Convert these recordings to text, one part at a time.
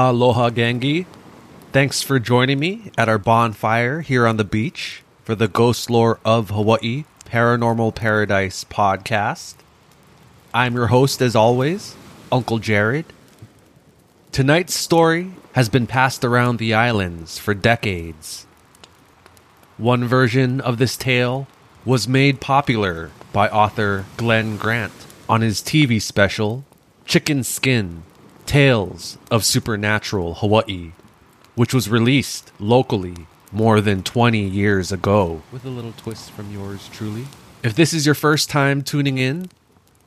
Aloha Gangi. Thanks for joining me at our bonfire here on the beach for the Ghost Lore of Hawaii Paranormal Paradise podcast. I'm your host, as always, Uncle Jared. Tonight's story has been passed around the islands for decades. One version of this tale was made popular by author Glen Grant on his TV special, Chicken Skin Tales of Supernatural Hawaii, which was released locally more than 20 years ago, with a little twist from yours truly. If this is your first time tuning in,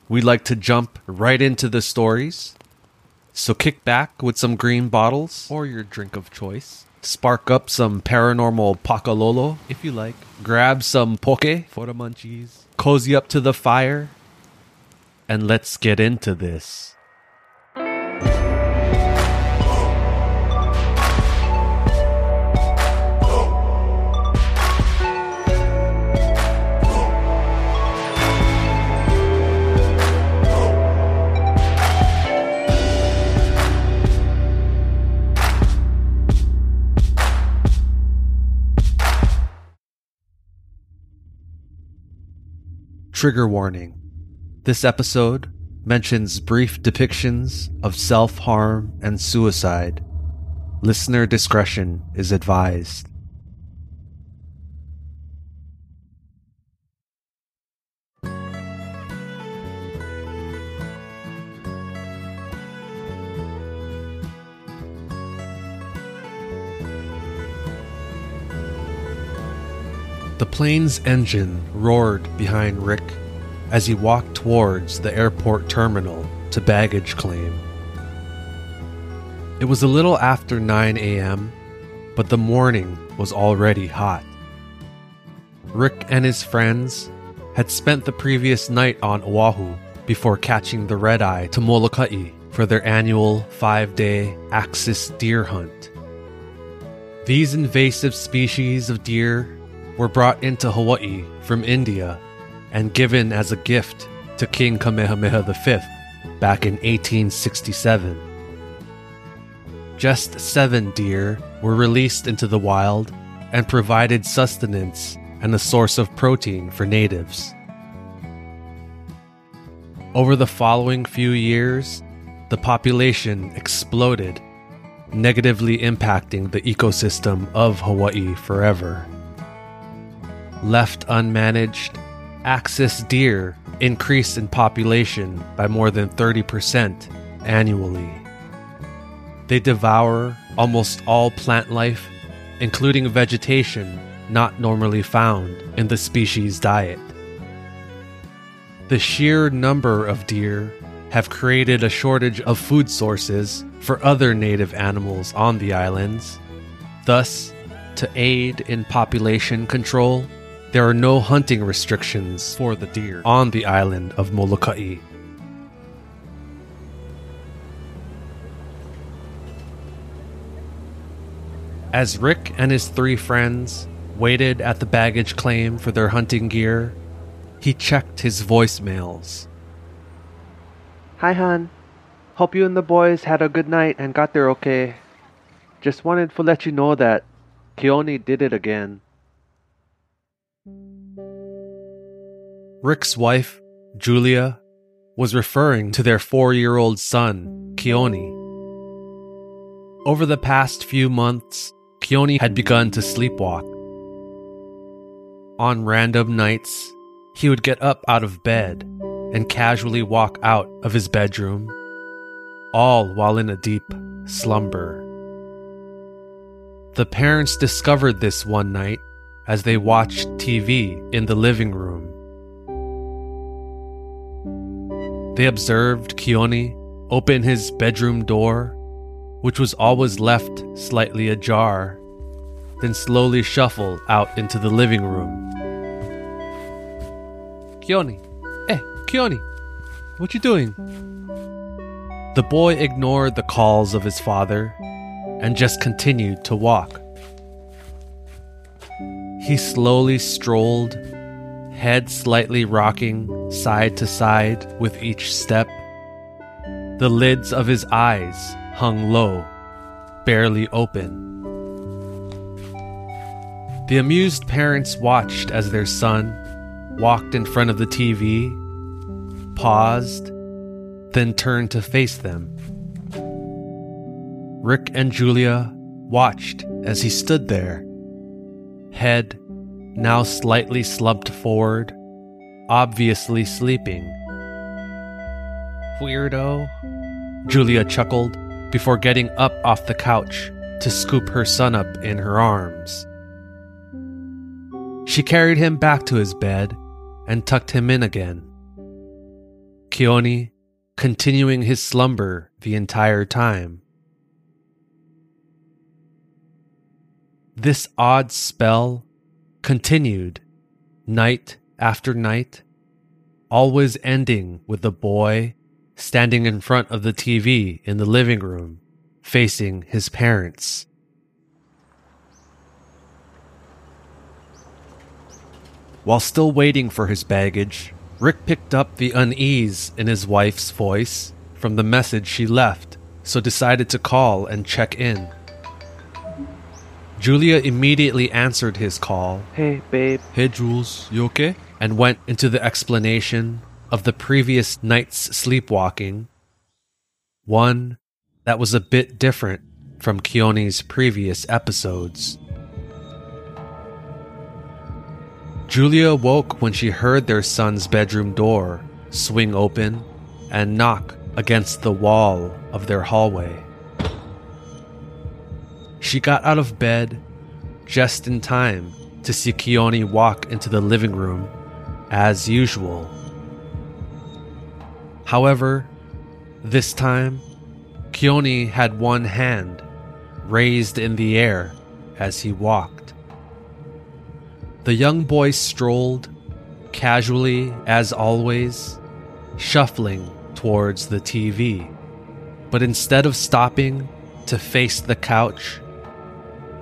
we'd like to jump right into the stories. So kick back with some green bottles or your drink of choice. Spark up some paranormal pakalolo if you like. Grab some poke for the munchies. Cozy up to the fire. And let's get into this. Trigger warning. This episode mentions brief depictions of self harm and suicide. Listener discretion is advised. The plane's engine roared behind Rick as he walked towards the airport terminal to baggage claim. It was a little after 9 a.m., but the morning was already hot. Rick and his friends had spent the previous night on Oahu before catching the red eye to Molokai for their annual five day axis deer hunt. These invasive species of deer were brought into Hawaii from India and given as a gift to King Kamehameha V back in 1867. Just seven deer were released into the wild and provided sustenance and a source of protein for natives. Over the following few years, the population exploded, negatively impacting the ecosystem of Hawaii forever left unmanaged, axis deer increase in population by more than 30% annually. They devour almost all plant life, including vegetation not normally found in the species' diet. The sheer number of deer have created a shortage of food sources for other native animals on the islands. Thus, to aid in population control, there are no hunting restrictions for the deer on the island of Molokai. As Rick and his three friends waited at the baggage claim for their hunting gear, he checked his voicemails. Hi, hon. Hope you and the boys had a good night and got there okay. Just wanted to let you know that Keone did it again. Rick's wife, Julia, was referring to their four year old son, Keone. Over the past few months, Keone had begun to sleepwalk. On random nights, he would get up out of bed and casually walk out of his bedroom, all while in a deep slumber. The parents discovered this one night as they watched TV in the living room. They observed Keone open his bedroom door, which was always left slightly ajar, then slowly shuffle out into the living room. Keone, eh, Keone, what you doing? The boy ignored the calls of his father and just continued to walk. He slowly strolled head slightly rocking side to side with each step. The lids of his eyes hung low, barely open. The amused parents watched as their son walked in front of the TV, paused, then turned to face them. Rick and Julia watched as he stood there, head now slightly slumped forward, obviously sleeping. Weirdo, Julia chuckled before getting up off the couch to scoop her son up in her arms. She carried him back to his bed and tucked him in again. Keone continuing his slumber the entire time. This odd spell continued night after night, always ending with the boy standing in front of the TV in the living room, facing his parents. While still waiting for his baggage, Rick picked up the unease in his wife's voice from the message she left, so decided to call and check in. Julia immediately answered his call. Hey, babe. Hey, Jules, you okay? And went into the explanation of the previous night's sleepwalking. One that was a bit different from Keone's previous episodes. Julia woke when she heard their son's bedroom door swing open and knock against the wall of their hallway. She got out of bed just in time to see Keone walk into the living room as usual. However, this time, Keone had one hand raised in the air as he walked. The young boy strolled, casually as always, shuffling towards the TV. But instead of stopping to face the couch,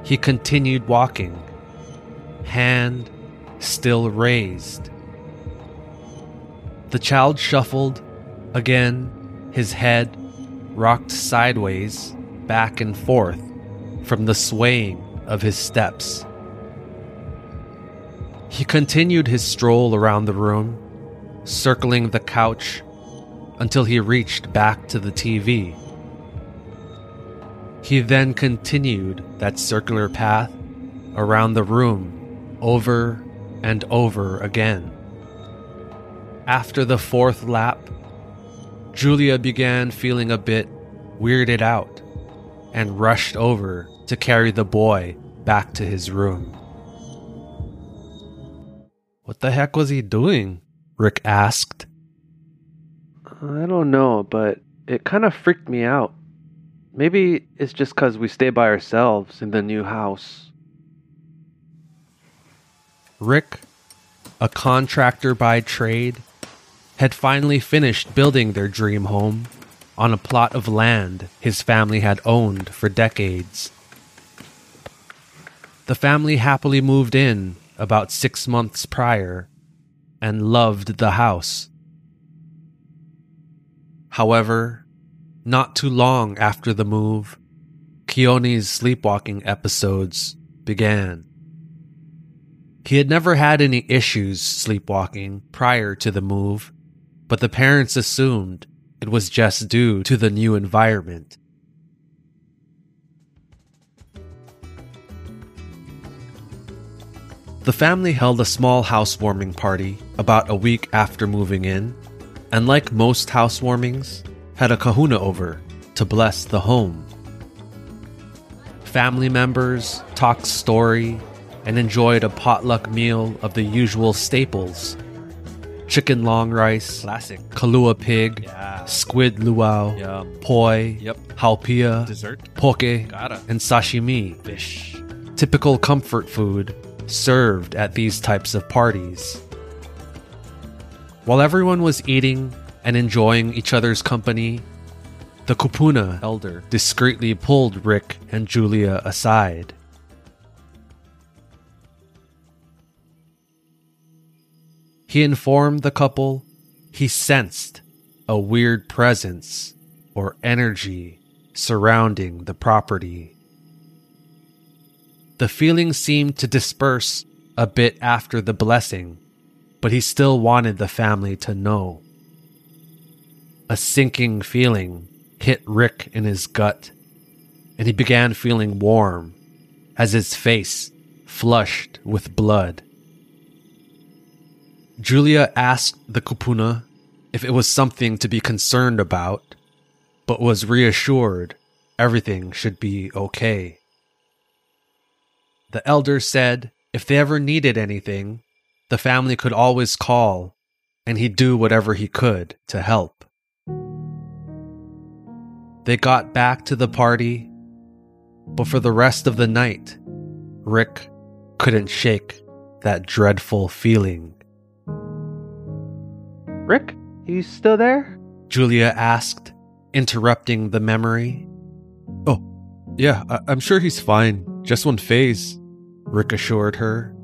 he continued walking, hand still raised. The child shuffled again, his head rocked sideways, back and forth from the swaying of his steps. He continued his stroll around the room, circling the couch until he reached back to the TV. He then continued that circular path around the room over and over again. After the fourth lap, Julia began feeling a bit weirded out and rushed over to carry the boy back to his room. What the heck was he doing? Rick asked. I don't know, but it kind of freaked me out. Maybe it's just because we stay by ourselves in the new house. Rick, a contractor by trade, had finally finished building their dream home on a plot of land his family had owned for decades. The family happily moved in about six months prior and loved the house. However, not too long after the move, Keone's sleepwalking episodes began. He had never had any issues sleepwalking prior to the move, but the parents assumed it was just due to the new environment. The family held a small housewarming party about a week after moving in, and like most housewarmings, had a kahuna over to bless the home. Family members talked story and enjoyed a potluck meal of the usual staples chicken long rice, Classic. kalua pig, Yeah. squid luau, Yum. poi, Yep. haupia, Dessert. poke, Gotta. and sashimi Fish. typical comfort food served at these types of parties. While everyone was eating and enjoying each other's company, the kupuna elder discreetly pulled Rick and Julia aside. He informed the couple he sensed a weird presence or energy surrounding the property. The feeling seemed to disperse a bit after the blessing, but he still wanted the family to know. A sinking feeling hit Rick in his gut, and he began feeling warm as his face flushed with blood. Julia asked the kupuna if it was something to be concerned about, but was reassured everything should be okay. The elder said if they ever needed anything, the family could always call, and he'd do whatever he could to help. They got back to the party, but for the rest of the night, Rick couldn't shake that dreadful feeling. Rick, are you still there? Julia asked, interrupting the memory. Oh, yeah, I- am sure he's fine. Just one phase, Rick assured her.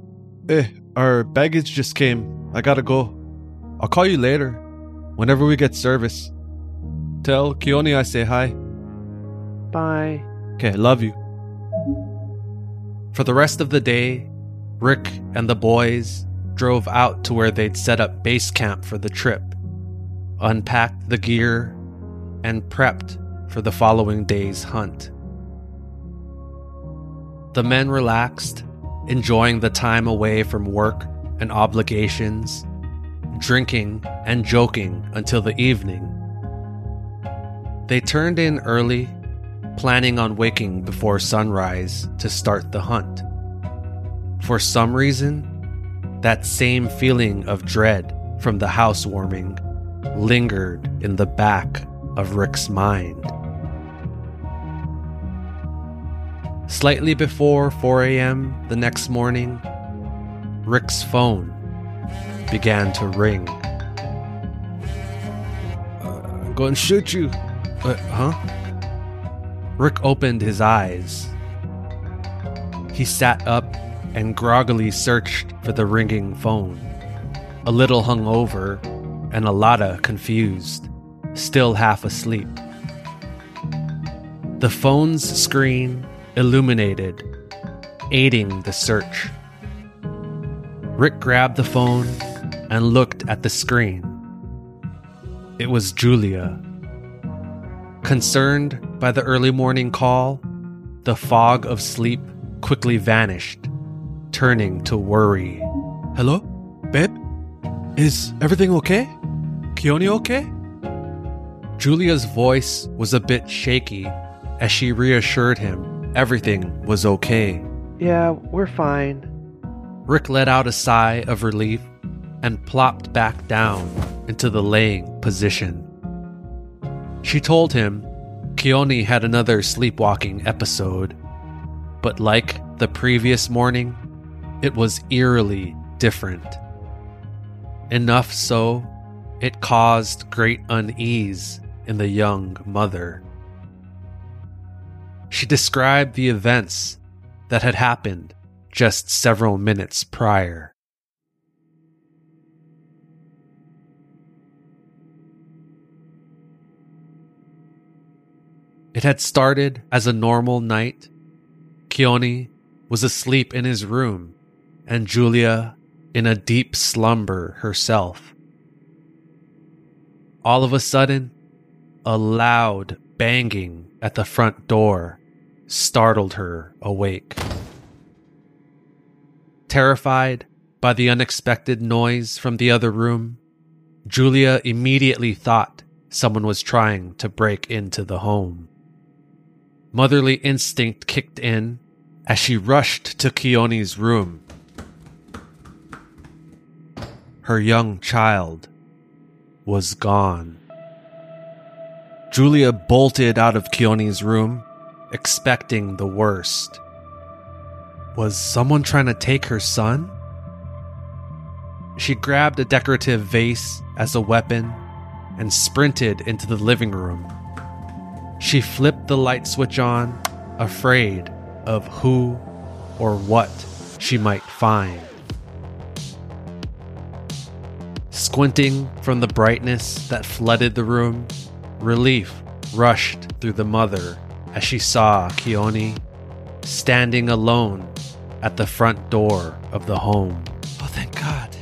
Eh, our baggage just came. I gotta go. I'll call you later, whenever we get service. Tell Keone I say hi. Bye. Okay, love you. For the rest of the day, Rick and the boys drove out to where they'd set up base camp for the trip, unpacked the gear, and prepped for the following day's hunt. The men relaxed, enjoying the time away from work and obligations, drinking and joking until the evening. They turned in early, planning on waking before sunrise to start the hunt. For some reason, that same feeling of dread from the housewarming lingered in the back of Rick's mind. Slightly before 4 a.m. the next morning, Rick's phone began to ring. Uh, I'm going to shoot you. Uh, huh? Rick opened his eyes. He sat up and groggily searched for the ringing phone. A little hungover and a lotta confused, still half asleep. The phone's screen illuminated, aiding the search. Rick grabbed the phone and looked at the screen. It was Julia. Concerned by the early morning call, the fog of sleep quickly vanished, turning to worry. Hello? Babe? Is everything okay? Keone okay? Julia's voice was a bit shaky as she reassured him everything was okay. Yeah, we're fine. Rick let out a sigh of relief and plopped back down into the laying position. She told him Keone had another sleepwalking episode, but like the previous morning, it was eerily different. Enough so, it caused great unease in the young mother. She described the events that had happened just several minutes prior. It had started as a normal night. Keone was asleep in his room, and Julia in a deep slumber herself. All of a sudden, a loud banging at the front door startled her awake. Terrified by the unexpected noise from the other room, Julia immediately thought someone was trying to break into the home. Motherly instinct kicked in as she rushed to Keone's room. Her young child was gone. Julia bolted out of Keone's room, expecting the worst. Was someone trying to take her son? She grabbed a decorative vase as a weapon and sprinted into the living room. She flipped the light switch on, afraid of who or what she might find. Squinting from the brightness that flooded the room, relief rushed through the mother as she saw Keone standing alone at the front door of the home. Oh, thank God.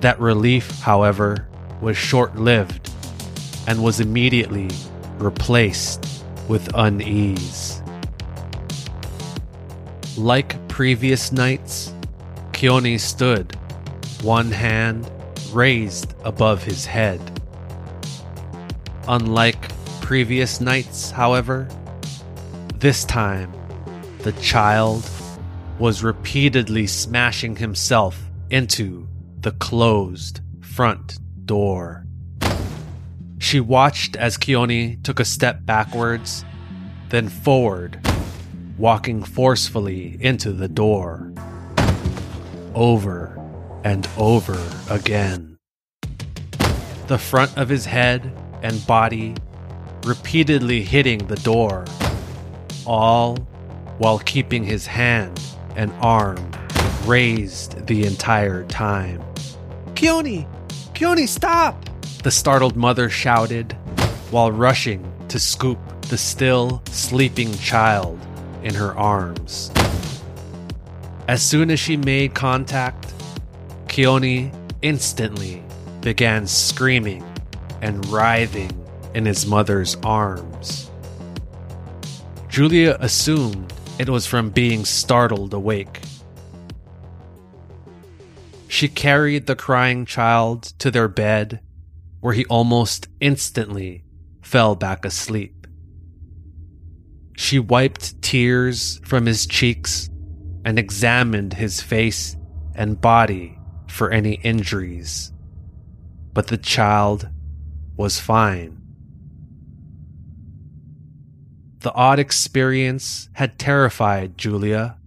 That relief, however, was short lived and was immediately replaced with unease. Like previous nights, Keone stood, one hand raised above his head. Unlike previous nights, however, this time the child was repeatedly smashing himself into the closed front door. She watched as Keone took a step backwards, then forward, walking forcefully into the door. Over and over again. The front of his head and body repeatedly hitting the door, all while keeping his hand and arm raised the entire time. Keone! Keone, stop! The startled mother shouted while rushing to scoop the still sleeping child in her arms. As soon as she made contact, Keone instantly began screaming and writhing in his mother's arms. Julia assumed it was from being startled awake. She carried the crying child to their bed, where he almost instantly fell back asleep. She wiped tears from his cheeks and examined his face and body for any injuries. But the child was fine. The odd experience had terrified Julia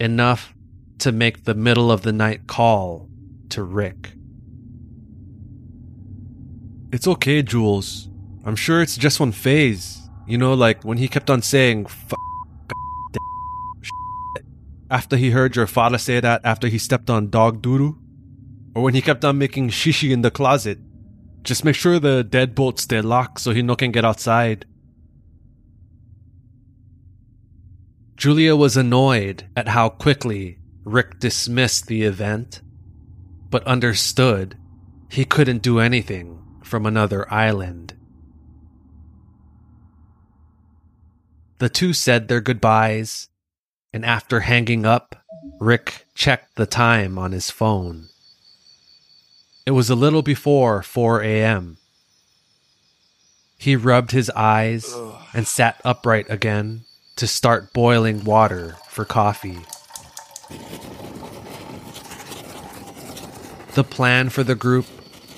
enough to make the middle of the night call to Rick. It's okay, Jules. I'm sure it's just one phase. You know, like when he kept on saying, F- after he heard your father say that after he stepped on dog doodoo? Or when he kept on making shishi in the closet? Just make sure the deadbolt stay locked so he no can get outside. Julia was annoyed at how quickly Rick dismissed the event, but understood he couldn't do anything from another island. The two said their goodbyes, and after hanging up, Rick checked the time on his phone. It was a little before 4 a.m. He rubbed his eyes and sat upright again to start boiling water for coffee. The plan for the group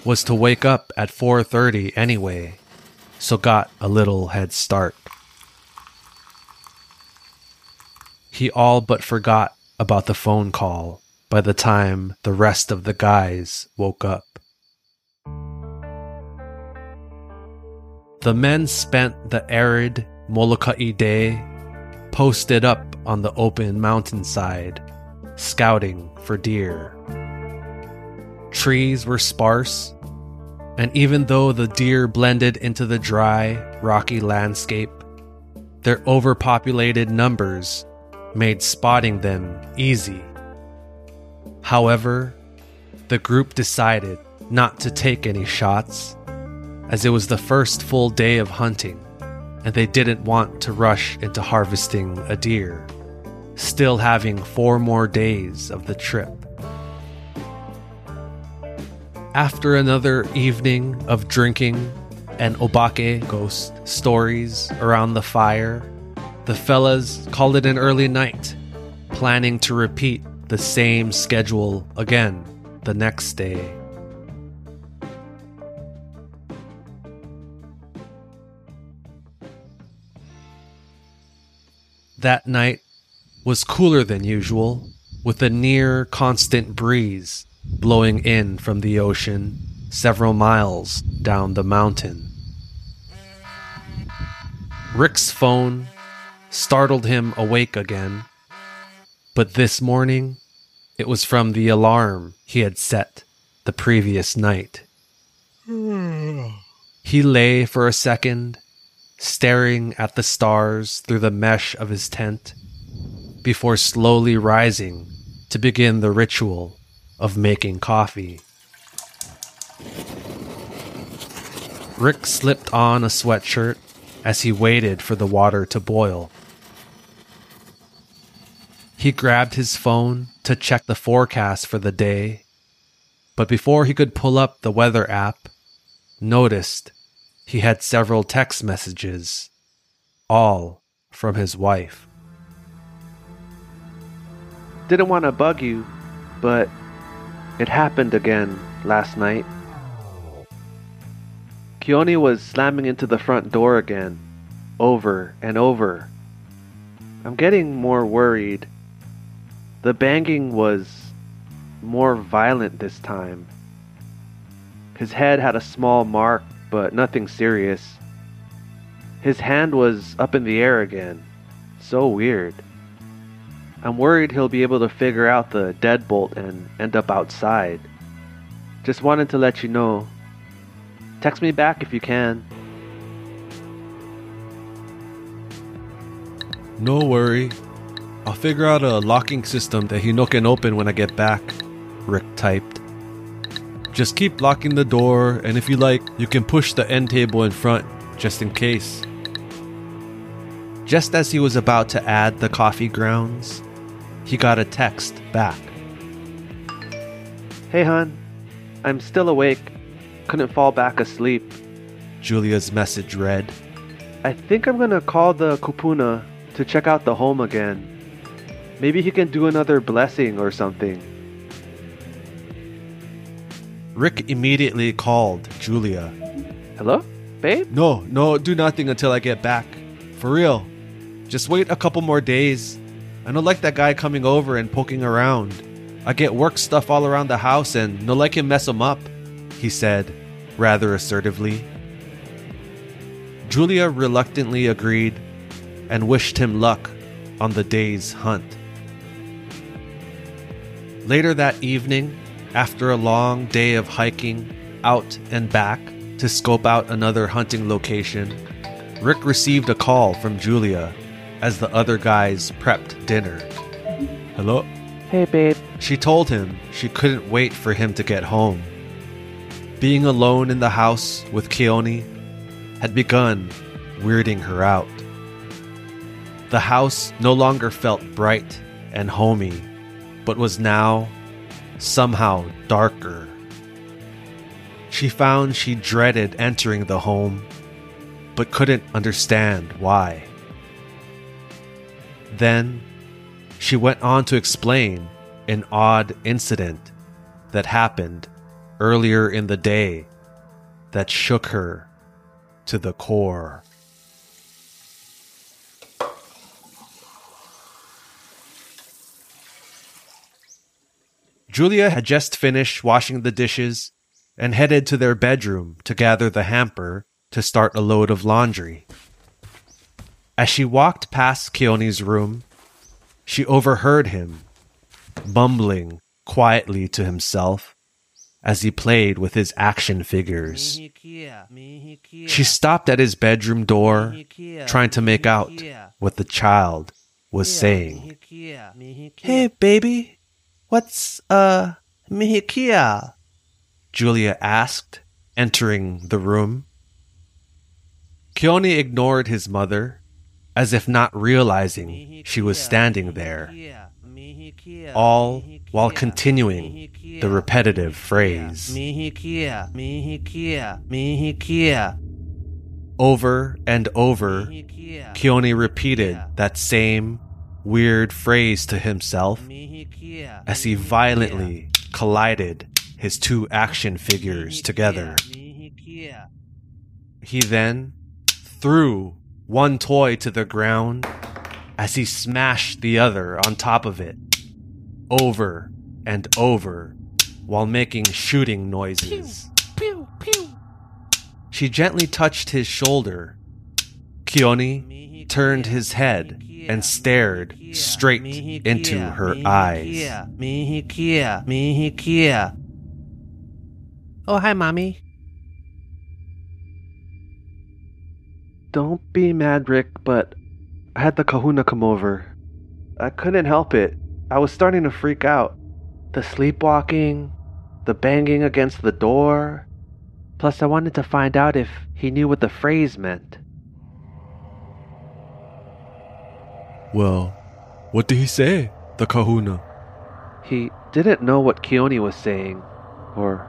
was to wake up at 4:30 anyway, so got a little head start. He all but forgot about the phone call by the time the rest of the guys woke up. The men spent the arid Molokai day posted up on the open mountainside, scouting for deer. Trees were sparse, and even though the deer blended into the dry, rocky landscape, their overpopulated numbers made spotting them easy. However, the group decided not to take any shots, as it was the first full day of hunting, and they didn't want to rush into harvesting a deer, still having four more days of the trip. After another evening of drinking and obake ghost stories around the fire, the fellas called it an early night, planning to repeat the same schedule again the next day. That night was cooler than usual, with a near constant breeze blowing in from the ocean several miles down the mountain. Rick's phone startled him awake again, but this morning it was from the alarm he had set the previous night. he lay for a second staring at the stars through the mesh of his tent, before slowly rising to begin the ritual of making coffee. Rick slipped on a sweatshirt as he waited for the water to boil. He grabbed his phone to check the forecast for the day, but before he could pull up the weather app, noticed he had several text messages, all from his wife. Didn't want to bug you, but it happened again last night. Keone was slamming into the front door again, over and over. I'm getting more worried. The banging was more violent this time. His head had a small mark, but nothing serious. His hand was up in the air again. So weird. I'm worried he'll be able to figure out the deadbolt and end up outside. Just wanted to let you know Text me back if you can. No worry. I'll figure out a locking system that he no can open when I get back, Rick typed. Just keep locking the door, and if you like, you can push the end table in front, just in case. Just as he was about to add the coffee grounds, he got a text back. Hey, hon. I'm still awake couldn't fall back asleep. Julia's message read. I think I'm gonna call the kupuna to check out the home again. Maybe he can do another blessing or something. Rick immediately called Julia. Hello? Babe? No, no, do nothing until I get back. For real. Just wait a couple more days. I don't like that guy coming over and poking around. I get work stuff all around the house and no like him mess him up he said, rather assertively. Julia reluctantly agreed and wished him luck on the day's hunt. Later that evening, after a long day of hiking out and back to scope out another hunting location, Rick received a call from Julia as the other guys prepped dinner. Hello? Hey, babe. She told him she couldn't wait for him to get home being alone in the house with Keone had begun weirding her out. The house no longer felt bright and homey, but was now somehow darker. She found she dreaded entering the home, but couldn't understand why. Then she went on to explain an odd incident that happened earlier in the day that shook her to the core. Julia had just finished washing the dishes and headed to their bedroom to gather the hamper to start a load of laundry. As she walked past Keone's room, she overheard him, bumbling quietly to himself as he played with his action figures. She stopped at his bedroom door, trying to make out what the child was saying. Hey, baby, what's, uh, mihikia? Julia asked, entering the room. Keone ignored his mother, as if not realizing she was standing there, all while continuing the repetitive phrase. Over and over, Keone repeated that same weird phrase to himself as he violently collided his two action figures together. He then threw one toy to the ground as he smashed the other on top of it, over and over while making shooting noises. Pew, pew, pew. She gently touched his shoulder. Keone turned his head and stared straight into her eyes. Oh, hi, Mommy. Don't be mad, Rick, but I had the kahuna come over. I couldn't help it. I was starting to freak out. The sleepwalking, the banging against the door. Plus, I wanted to find out if he knew what the phrase meant. Well, what did he say, the kahuna? He didn't know what Keone was saying, or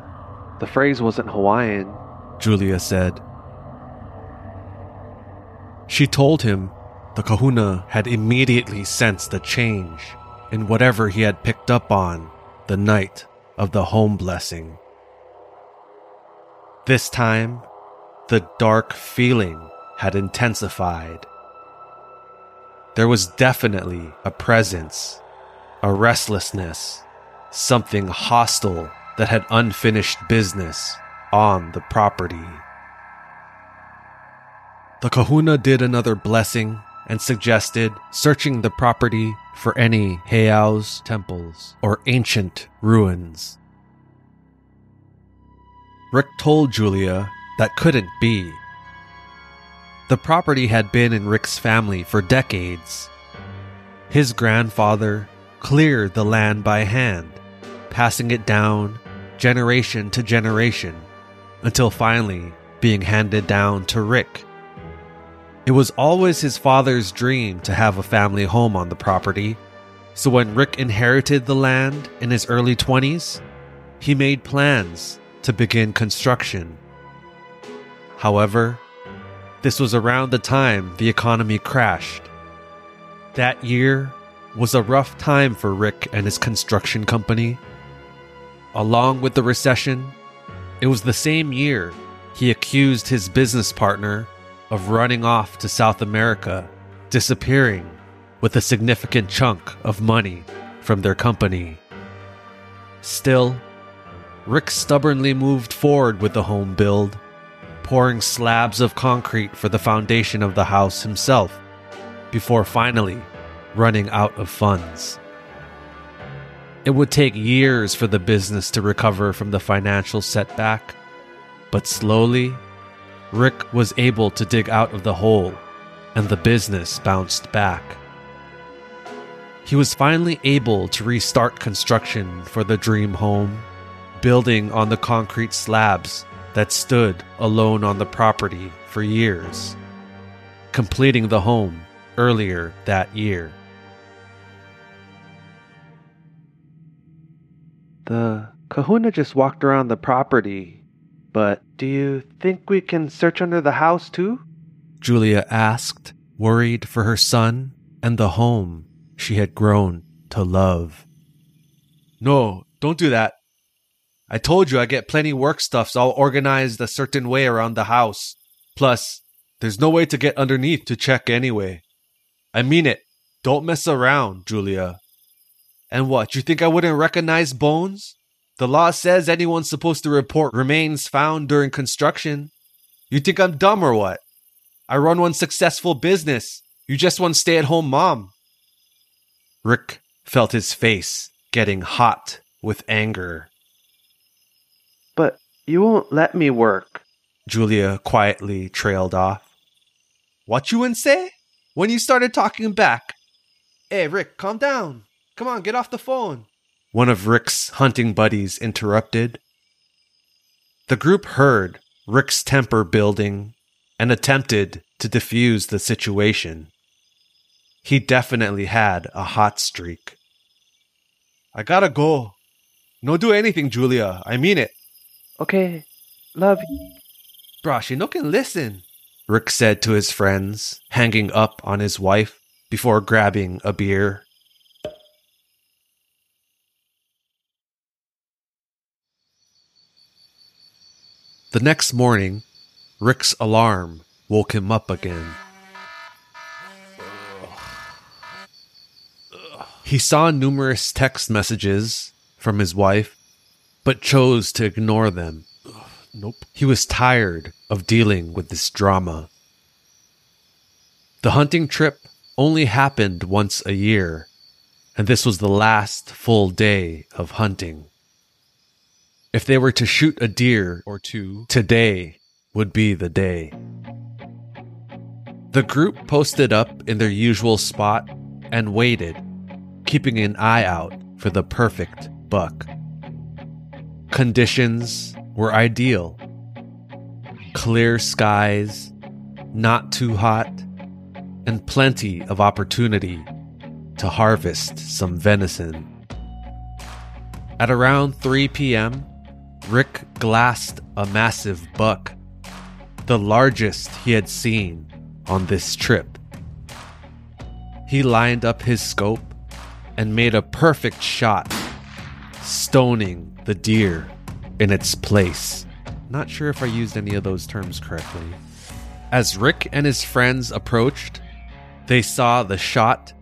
the phrase wasn't Hawaiian. Julia said. She told him the kahuna had immediately sensed a change in whatever he had picked up on the night of the home blessing. This time, the dark feeling had intensified. There was definitely a presence, a restlessness, something hostile that had unfinished business on the property. The kahuna did another blessing and suggested searching the property for any heiaus, temples, or ancient ruins. Rick told Julia that couldn't be. The property had been in Rick's family for decades. His grandfather cleared the land by hand, passing it down generation to generation until finally being handed down to Rick. It was always his father's dream to have a family home on the property, so when Rick inherited the land in his early 20s, he made plans to begin construction. However, this was around the time the economy crashed. That year was a rough time for Rick and his construction company. Along with the recession, it was the same year he accused his business partner of running off to South America, disappearing with a significant chunk of money from their company. Still, Rick stubbornly moved forward with the home build, pouring slabs of concrete for the foundation of the house himself, before finally running out of funds. It would take years for the business to recover from the financial setback, but slowly, Rick was able to dig out of the hole, and the business bounced back. He was finally able to restart construction for the dream home, building on the concrete slabs that stood alone on the property for years, completing the home earlier that year. The kahuna just walked around the property, but do you think we can search under the house too? Julia asked, worried for her son and the home she had grown to love. No, don't do that. I told you I get plenty work stuffs all organized a certain way around the house. Plus, there's no way to get underneath to check anyway. I mean it. Don't mess around, Julia. And what, you think I wouldn't recognize bones? The law says anyone's supposed to report remains found during construction. You think I'm dumb or what? I run one successful business. You just one stay at home mom. Rick felt his face getting hot with anger. But you won't let me work. Julia quietly trailed off. What you wouldn't say? When you started talking back. Hey, Rick, calm down. Come on, get off the phone. One of Rick's hunting buddies interrupted. The group heard Rick's temper building and attempted to defuse the situation. He definitely had a hot streak. I gotta go. No do anything, Julia. I mean it. Okay, love you. Bruh, she no can listen, Rick said to his friends, hanging up on his wife before grabbing a beer. The next morning, Rick's alarm woke him up again. He saw numerous text messages from his wife, but chose to ignore them. Nope. He was tired of dealing with this drama. The hunting trip only happened once a year, and this was the last full day of hunting. If they were to shoot a deer or two, today would be the day. The group posted up in their usual spot and waited, keeping an eye out for the perfect buck. Conditions were ideal clear skies, not too hot, and plenty of opportunity to harvest some venison. At around 3 p.m., Rick glassed a massive buck, the largest he had seen on this trip. He lined up his scope and made a perfect shot, stoning the deer in its place. Not sure if I used any of those terms correctly. As Rick and his friends approached, they saw the shot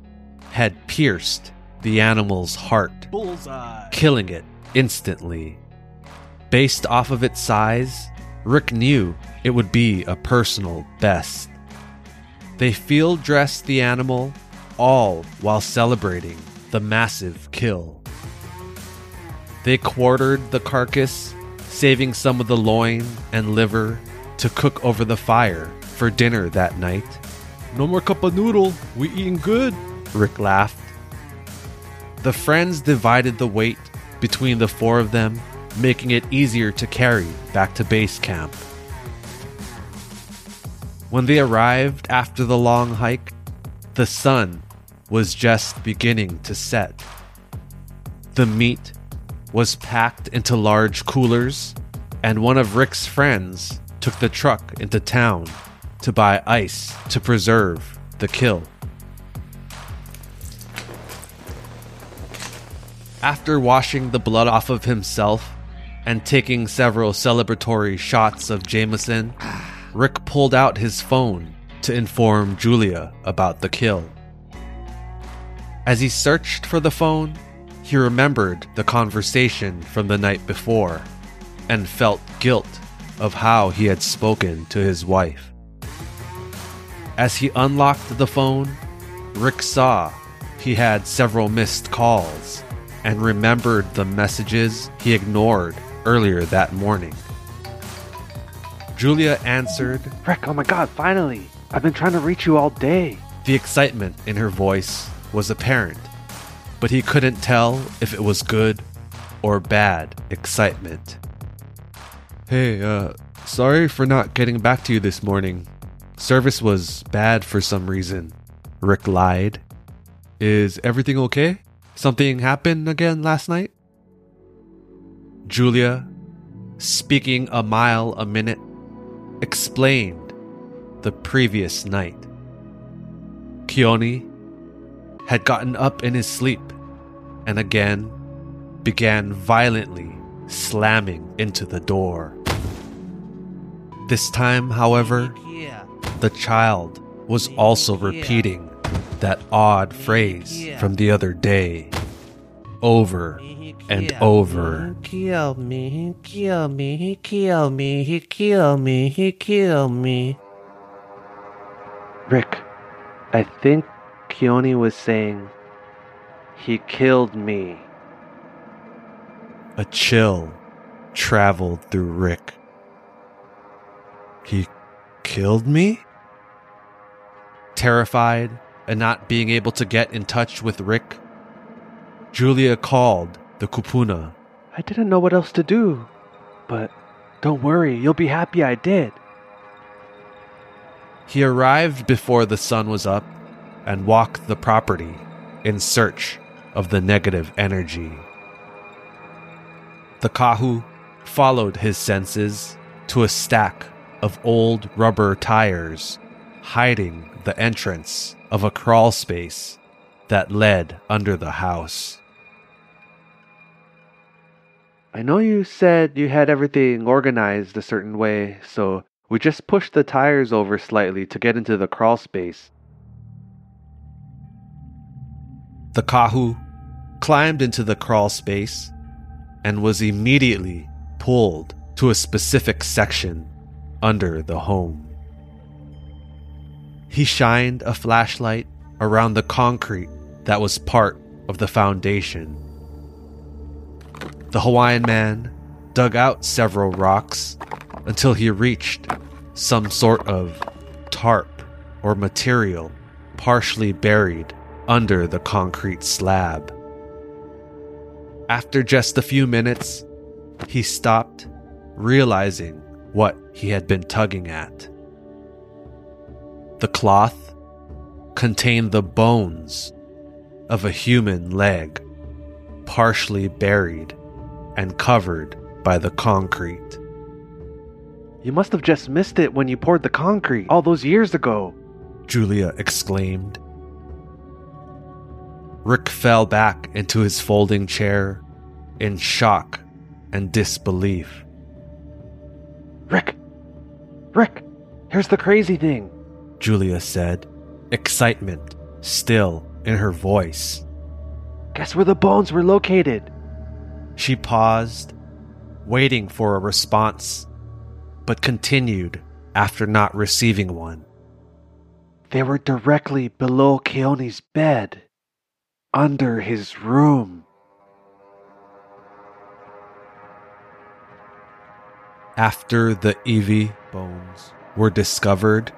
had pierced the animal's heart, Bullseye. killing it instantly. Based off of its size, Rick knew it would be a personal best. They field dressed the animal, all while celebrating the massive kill. They quartered the carcass, saving some of the loin and liver to cook over the fire for dinner that night. No more cup of noodle. We eating good. Rick laughed. The friends divided the weight between the four of them, making it easier to carry back to base camp. When they arrived after the long hike, the sun was just beginning to set. The meat was packed into large coolers, and one of Rick's friends took the truck into town to buy ice to preserve the kill. After washing the blood off of himself and taking several celebratory shots of Jameson, Rick pulled out his phone to inform Julia about the kill. As he searched for the phone, he remembered the conversation from the night before and felt guilt of how he had spoken to his wife. As he unlocked the phone, Rick saw he had several missed calls and remembered the messages he ignored earlier that morning. Julia answered, Rick, oh my god, finally! I've been trying to reach you all day. The excitement in her voice was apparent, but he couldn't tell if it was good or bad excitement. Hey, uh, sorry for not getting back to you this morning. Service was bad for some reason. Rick lied. Is everything okay? Something happened again last night? Julia, speaking a mile a minute, explained the previous night. Keone had gotten up in his sleep and again began violently slamming into the door. This time, however, the child was also repeating that odd phrase from the other day over and over. Kill me, he kill me, he kill me, he kill me, he kill me. Rick, I think Keone was saying, he killed me. A chill traveled through Rick. He killed me? Terrified and not being able to get in touch with Rick, Julia called the kupuna. I didn't know what else to do. But don't worry, you'll be happy I did. He arrived before the sun was up and walked the property in search of the negative energy. The Kahu followed his senses to a stack of old rubber tires hiding the entrance of a crawl space that led under the house. I know you said you had everything organized a certain way, so we just pushed the tires over slightly to get into the crawl space. The Kahu climbed into the crawl space and was immediately pulled to a specific section under the home. He shined a flashlight around the concrete that was part of the foundation. The Hawaiian man dug out several rocks until he reached some sort of tarp or material partially buried under the concrete slab. After just a few minutes, he stopped, realizing what he had been tugging at. The cloth contained the bones of a human leg, partially buried and covered by the concrete. You must have just missed it when you poured the concrete all those years ago. Julia exclaimed. Rick fell back into his folding chair in shock and disbelief. Rick! Rick! Here's the crazy thing. Julia said, excitement still in her voice. Guess where the bones were located? She paused, waiting for a response, but continued after not receiving one. They were directly below Keone's bed, under his room. After the iwi bones were discovered,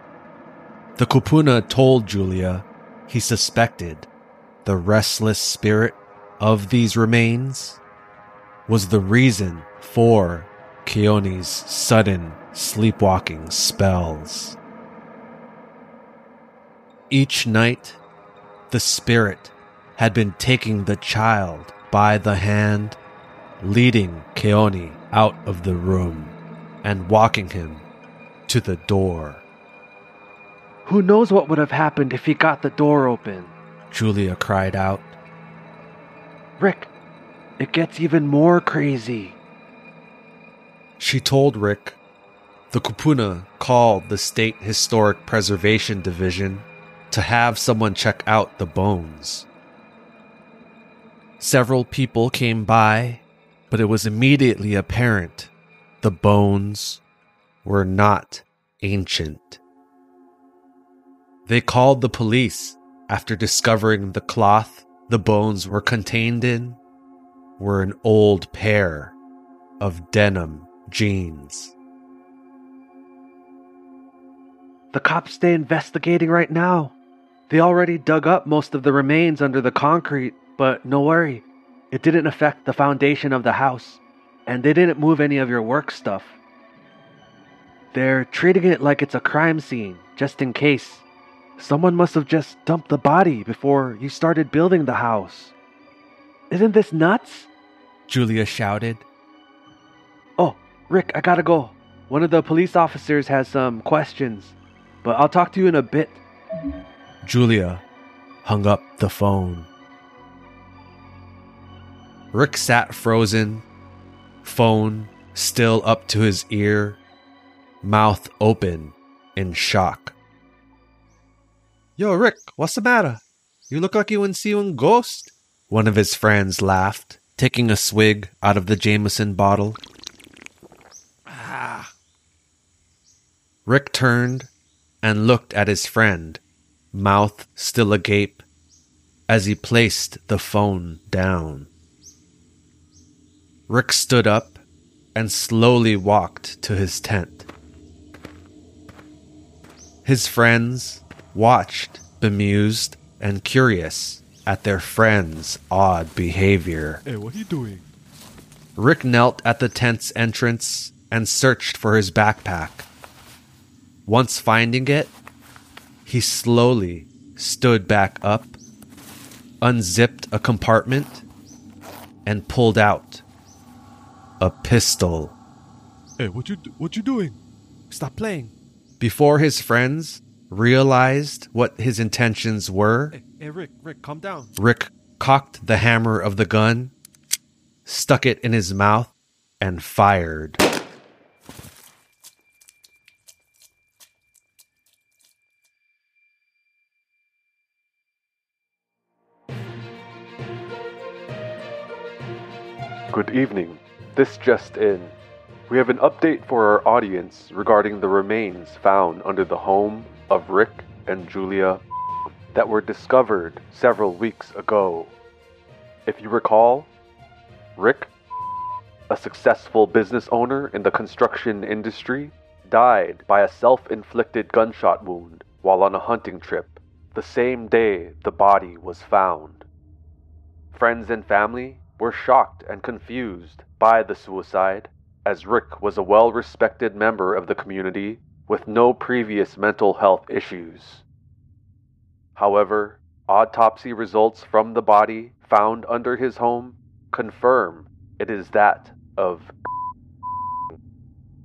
the Kupuna told Julia he suspected the restless spirit of these remains was the reason for Keone's sudden sleepwalking spells. Each night, the spirit had been taking the child by the hand, leading Keone out of the room and walking him to the door. Who knows what would have happened if he got the door open? Julia cried out. Rick, it gets even more crazy. She told Rick the Kupuna called the State Historic Preservation Division to have someone check out the bones. Several people came by, but it was immediately apparent the bones were not ancient. They called the police after discovering the cloth the bones were contained in were an old pair of denim jeans. The cops stay investigating right now. They already dug up most of the remains under the concrete, but no worry. It didn't affect the foundation of the house, and they didn't move any of your work stuff. They're treating it like it's a crime scene, just in case. Someone must have just dumped the body before you started building the house. Isn't this nuts? Julia shouted. Oh, Rick, I gotta go. One of the police officers has some questions, but I'll talk to you in a bit. Julia hung up the phone. Rick sat frozen, phone still up to his ear, mouth open in shock. Yo, Rick, what's the matter? You look like you been seeing ghost. One of his friends laughed, taking a swig out of the Jameson bottle. Ah. Rick turned and looked at his friend, mouth still agape, as he placed the phone down. Rick stood up and slowly walked to his tent. His friends watched, bemused and curious at their friend's odd behavior. Hey, what are you doing? Rick knelt at the tent's entrance and searched for his backpack. Once finding it, he slowly stood back up, unzipped a compartment, and pulled out a pistol. Hey, what you what you doing? Stop playing. Before his friends realized what his intentions were, Hey, hey, Rick, Rick, calm down. Rick cocked the hammer of the gun, stuck it in his mouth, and fired. Good evening. This just in. We have an update for our audience regarding the remains found under the home of Rick and Julia that were discovered several weeks ago. If you recall, Rick, a successful business owner in the construction industry, died by a self inflicted gunshot wound while on a hunting trip the same day the body was found. Friends and family were shocked and confused by the suicide, as Rick was a well respected member of the community with no previous mental health issues. However, autopsy results from the body found under his home confirm it is that of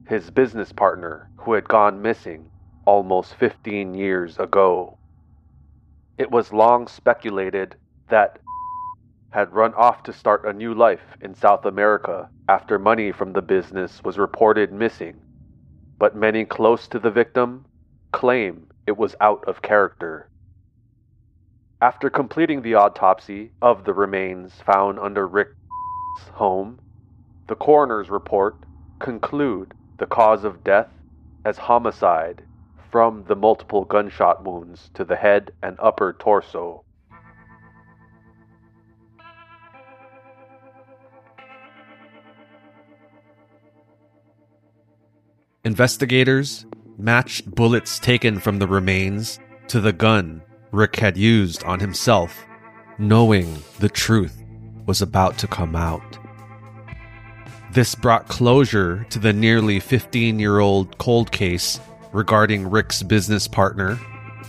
his business partner who had gone missing almost 15 years ago. It was long speculated that had run off to start a new life in South America after money from the business was reported missing, but many close to the victim claim it was out of character. After completing the autopsy of the remains found under Rick's home, the coroner's report conclude the cause of death as homicide from the multiple gunshot wounds to the head and upper torso. Investigators matched bullets taken from the remains to the gun Rick had used on himself, knowing the truth was about to come out. This brought closure to the nearly 15 year old cold case regarding Rick's business partner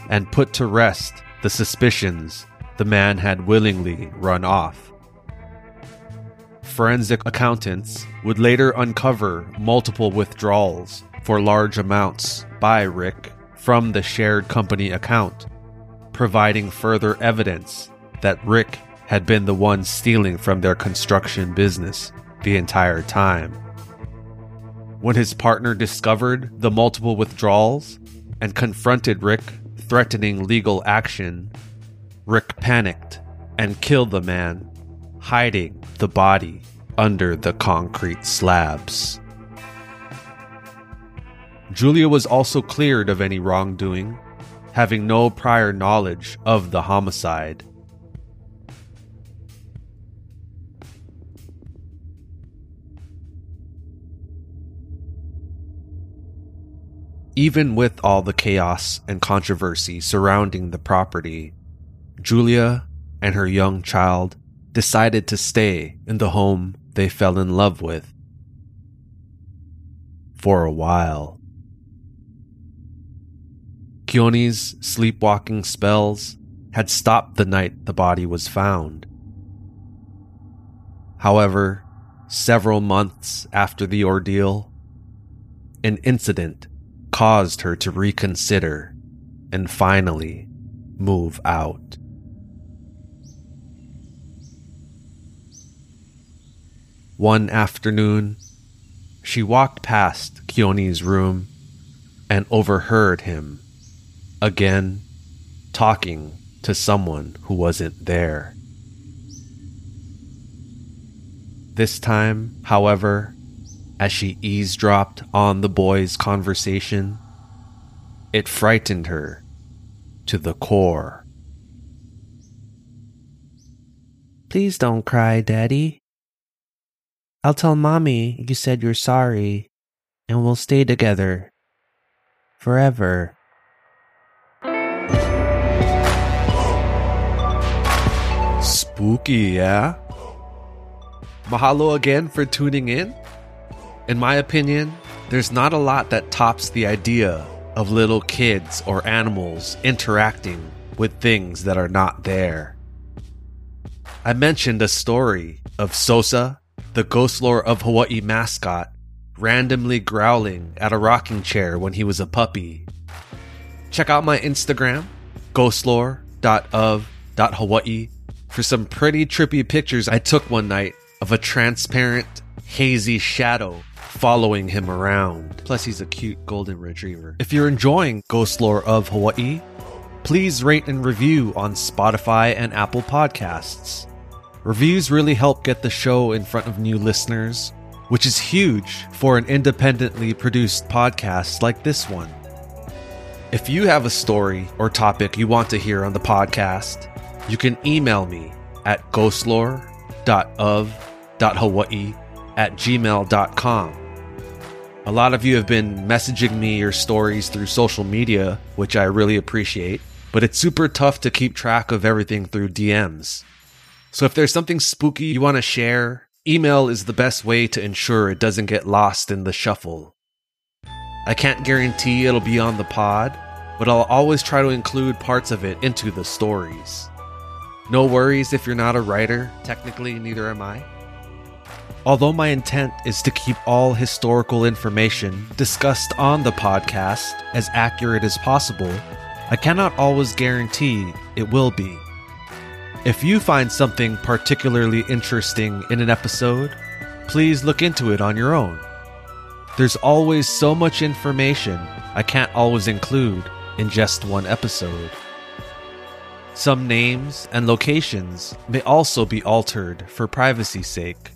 and put to rest the suspicions the man had willingly run off. Forensic accountants would later uncover multiple withdrawals for large amounts by Rick from the shared company account, providing further evidence that Rick had been the one stealing from their construction business the entire time. When his partner discovered the multiple withdrawals and confronted Rick, threatening legal action, Rick panicked and killed the man, hiding the body under the concrete slabs. Julia was also cleared of any wrongdoing, having no prior knowledge of the homicide. Even with all the chaos and controversy surrounding the property, Julia and her young child decided to stay in the home they fell in love with. For a while. Keone's sleepwalking spells had stopped the night the body was found. However, several months after the ordeal, an incident caused her to reconsider and finally move out. One afternoon, she walked past Keone's room and overheard him again talking to someone who wasn't there. This time, however, as she eavesdropped on the boy's conversation, it frightened her to the core. Please don't cry, Daddy. I'll tell Mommy you said you're sorry, and we'll stay together. Forever. Spooky, yeah? Mahalo again for tuning in. In my opinion, there's not a lot that tops the idea of little kids or animals interacting with things that are not there. I mentioned a story of Sosa, the ghost lore of Hawaii mascot, randomly growling at a rocking chair when he was a puppy. Check out my Instagram, ghostlore.of.hawaii, for some pretty trippy pictures I took one night of a transparent, hazy shadow following him around. Plus, he's a cute golden retriever. If you're enjoying Ghost Lore of Hawaii, please rate and review on Spotify and Apple Podcasts. Reviews really help get the show in front of new listeners, which is huge for an independently produced podcast like this one. If you have a story or topic you want to hear on the podcast, you can email me at ghostlore.of.hawaii at gmail.com. A lot of you have been messaging me your stories through social media, which I really appreciate, but it's super tough to keep track of everything through DMs. So if there's something spooky you want to share, email is the best way to ensure it doesn't get lost in the shuffle. I can't guarantee it'll be on the pod, but I'll always try to include parts of it into the stories. No worries if you're not a writer, technically, neither am I. Although my intent is to keep all historical information discussed on the podcast as accurate as possible, I cannot always guarantee it will be. If you find something particularly interesting in an episode, please look into it on your own. There's always so much information I can't always include in just one episode. Some names and locations may also be altered for privacy's sake.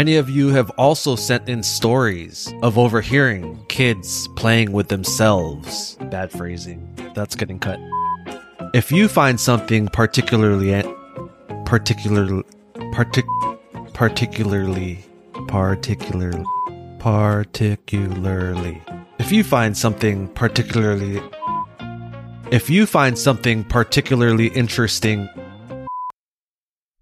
Many of you have also sent in stories of overhearing kids playing with themselves. Bad phrasing. That's getting cut. If you find something particularly particularly, partic particularly particularly particularly if you find something particularly if you find something particularly interesting